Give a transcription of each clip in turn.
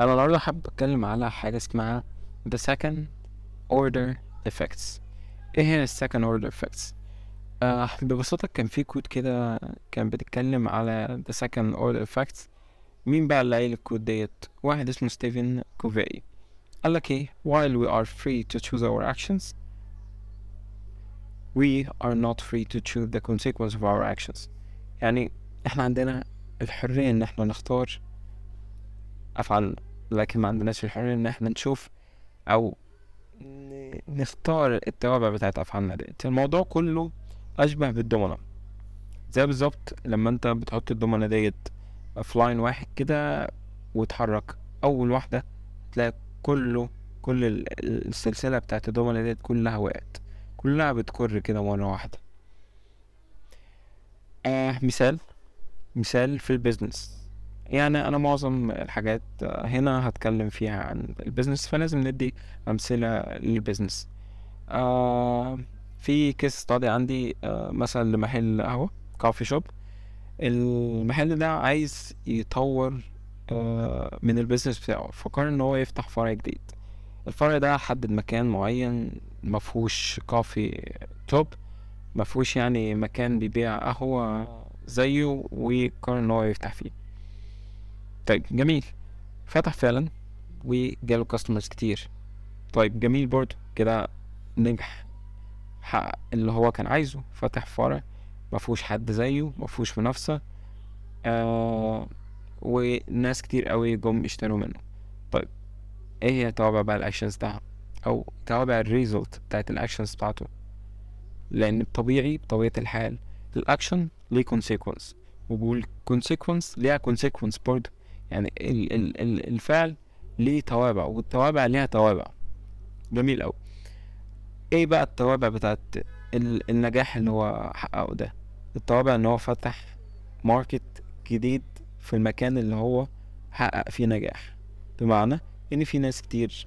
أنا النهارده حابب أتكلم على حاجة اسمها the second order effects. إيه هي ال second order effects آه ببساطة كان في quote كده كان بتتكلم على the second order effects. مين بقى اللي قايل ال quote ديت؟ واحد اسمه ستيفن كوفي. قال لك إيه؟ While we are free to choose our actions we are not free to choose the consequence of our actions. يعني إحنا عندنا الحرية إن إحنا نختار أفعالنا. لكن ما عندناش الحرية إن إحنا نشوف ن- نختار التوابع بتاعت أفعالنا ديت الموضوع كله أشبه بالدومنة. زي بالظبط لما أنت بتحط الدومنة ديت في لاين واحد كده وتحرك. أول واحدة تلاقي كله كل ال- ال- السلسلة بتاعت الدومنة ديت كلها وقعت. كلها بتكر كده مرة واحدة. آه مثال مثال في ال business يعني أنا معظم الحاجات هنا هتكلم فيها عن ال business فلازم ندي أمثلة لل business آه في case study عندي آه مثلا لمحل قهوة coffee shop المحل ده عايز يطور آه من ال business بتاعه فقرر إن هو يفتح فرع جديد. الفرع ده حدد مكان معين مفهوش كافي توب مفهوش يعني مكان بيبيع قهوة زيه وقرر إن هو يفتح فيه. طيب جميل. فتح فعلا وجاله كاستمرز كتير. طيب جميل برضه كده نجح. حقق اللي هو كان عايزه. فتح فرع. مفهوش حد زيه مفهوش منافسة. آه وناس كتير قوي جم اشتروا منه. طيب إيه هي توابع بقى ال actions بتاعها؟ أو توابع ال result بتاعت ال actions بتاعته؟ لأن طبيعي بطبيعة الحال الاكشن ليه consequence. وال consequence ليها consequence برضه يعني ال ال ال الفعل ليه توابع والتوابع ليها توابع. جميل أوي. إيه بقى التوابع بتاعت ال النجاح اللي هو حققه ده؟ التوابع إن هو فتح market جديد في المكان اللي هو حقق فيه نجاح. بمعنى إن في ناس كتير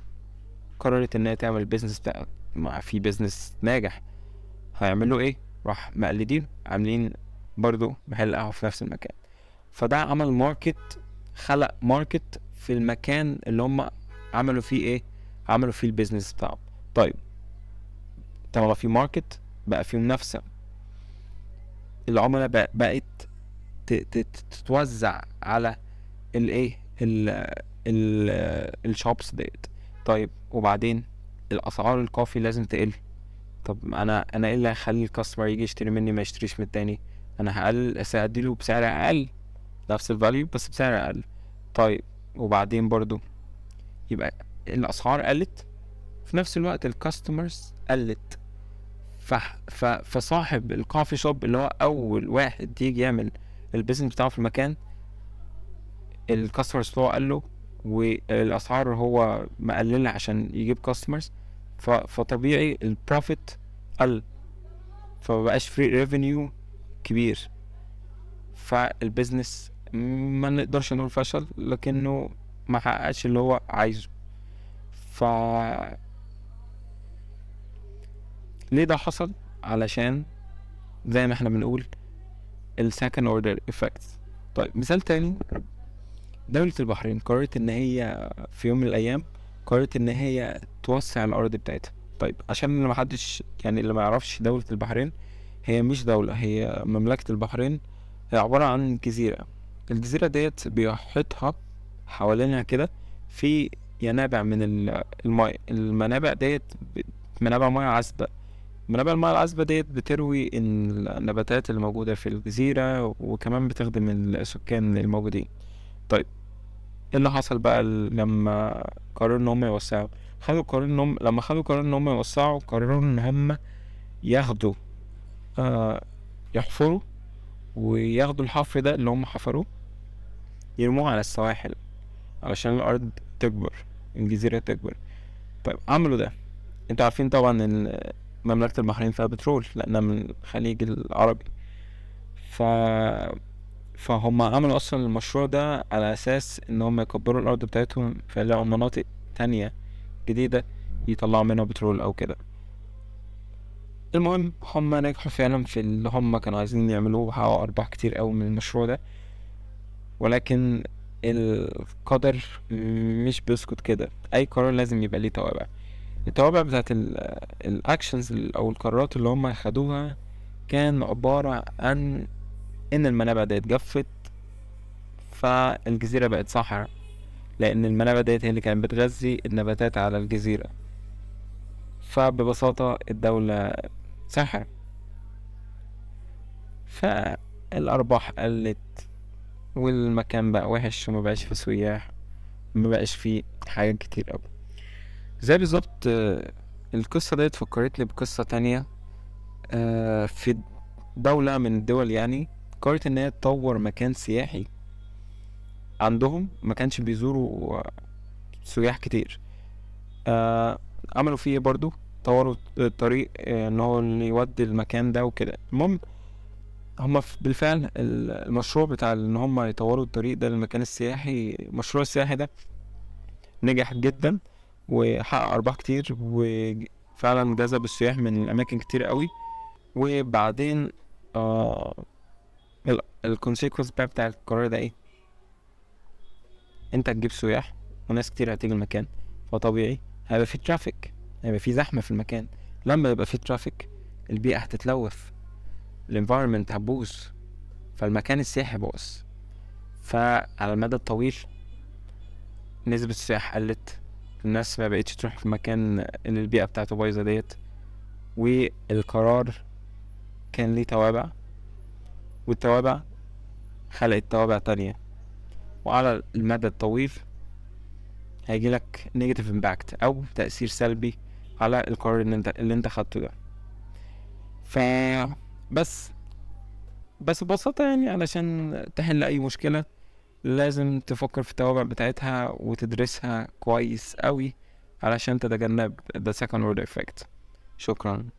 قررت إنها تعمل بتاع ما في business ناجح. هيعملوا إيه؟ راح مقلدين عاملين برضو محل قهوة في نفس المكان. فده عمل market خلق market في المكان اللي هم عملوا فيه إيه؟ عملوا فيه ال business بتاعهم. طيب طالما في market بقى في منافسة. العملاء بق- بقت تتوزع على الايه ال ال ال shops ديت. طيب وبعدين الأسعار ال coffee لازم تقل. طب أنا أنا إيه اللي هيخلي ال customer يجي يشتري مني ما يشتريش من التاني؟ أنا هقلل اديله بسعر أقل. نفس ال value بس بسعر أقل طيب وبعدين برضو يبقى الأسعار قلت في نفس الوقت ال customers قلت. فصاحب ال coffee shop اللي هو أول واحد يجي يعمل ال business بتاعه في المكان ال customers بتوعه قالوا والأسعار هو مقللها عشان يجيب customers. فطبيعي ال profit قل فمبقاش فري ريفينيو كبير فال business ما نقدرش نقول فشل لكنه ما حققش اللي هو عايزه. ف ليه ده حصل؟ علشان زي ما إحنا بنقول ال second order effects. طيب مثال تاني. دولة البحرين قررت إن هي في يوم من الأيام قررت إن هي توسع الأرض بتاعتها. طيب عشان اللي محدش يعني اللي ما يعرفش دولة البحرين هي مش دولة هي مملكة البحرين هي عبارة عن جزيرة. الجزيرة ديت بيحيطها حوالينها كده في ينابع من ال- الماء المنابع ديت منابع مياه عذبة. منابع المياه العذبة ديت بتروي النباتات اللي موجودة في الجزيرة وكمان بتخدم السكان الموجودين. طيب إيه اللي حصل بقى لما قرروا إن هم يوسعوا؟ خدوا قرار إن هم لما خدوا قرار إن هم يوسعوا قرروا إن هم ياخدوا آه يحفروا وياخدوا الحفر ده اللي هم حفروه يرموه على السواحل علشان الأرض تكبر الجزيرة تكبر. طيب عملوا ده. أنتوا عارفين طبعا إن مملكة البحرين فيها بترول لأنها من الخليج العربي ف فهم عملوا أصلا المشروع ده على أساس إن هم يكبروا الأرض بتاعتهم فيلاقوا مناطق تانية جديدة يطلعوا منها بترول أو كده. المهم هم نجحوا فعلا في اللي هم كانوا عايزين يعملوه وحققوا أرباح كتير قوي من المشروع ده. ولكن القدر مش بيسكت كده. أي قرار لازم يبقى ليه توابع. التوابع بتاعت ال actions أو القرارات اللي هم خدوها كان عبارة عن إن المنابع ديت جفت فالجزيرة بقت صحراء لأن المنابع ديت هي اللي كانت بتغذي النباتات على الجزيرة. فببساطة الدولة سحر فالأرباح قلت والمكان بقى وحش وما بقاش فيه سياح ما بقاش فيه حاجات كتير أوي. زي بالظبط آه، القصة ديت فكرتني بقصة تانية آه، في دولة من الدول يعني قررت إن هي تطور مكان سياحي عندهم ما كانش بيزوروا سياح كتير. آه عملوا فيه برضو طوروا الطريق آه، إن هو اللي يودي المكان ده وكده. المهم هما بالفعل المشروع بتاع إن هما يطوروا الطريق ده للمكان السياحي المشروع السياحي ده نجح جدا وحقق أرباح كتير وفعلا جذب السياح من أماكن كتير قوي. وبعدين آه ال consequence بقى بتاع القرار ده إيه؟ أنت هتجيب سياح وناس كتير هتيجي المكان فطبيعي هيبقى في traffic هيبقى في زحمة في المكان. لما يبقى في traffic البيئة هتتلوث. ال environment هتبوظ. فالمكان السياحي باظ. فعلى المدى الطويل نسبة السياح قلت. الناس ما بقتش تروح في المكان اللي البيئة بتاعته بايظة ديت. والقرار كان ليه توابع. والتوابع خلقت توابع تانية. وعلى المدى الطويل هيجيلك negative impact أو تأثير سلبي على القرار اللي انت اللي انت خدته ده. ف بس بس ببساطة يعني علشان تحل أي مشكلة لازم تفكر في التوابع بتاعتها وتدرسها كويس قوي علشان تتجنب the second order effect. شكرا.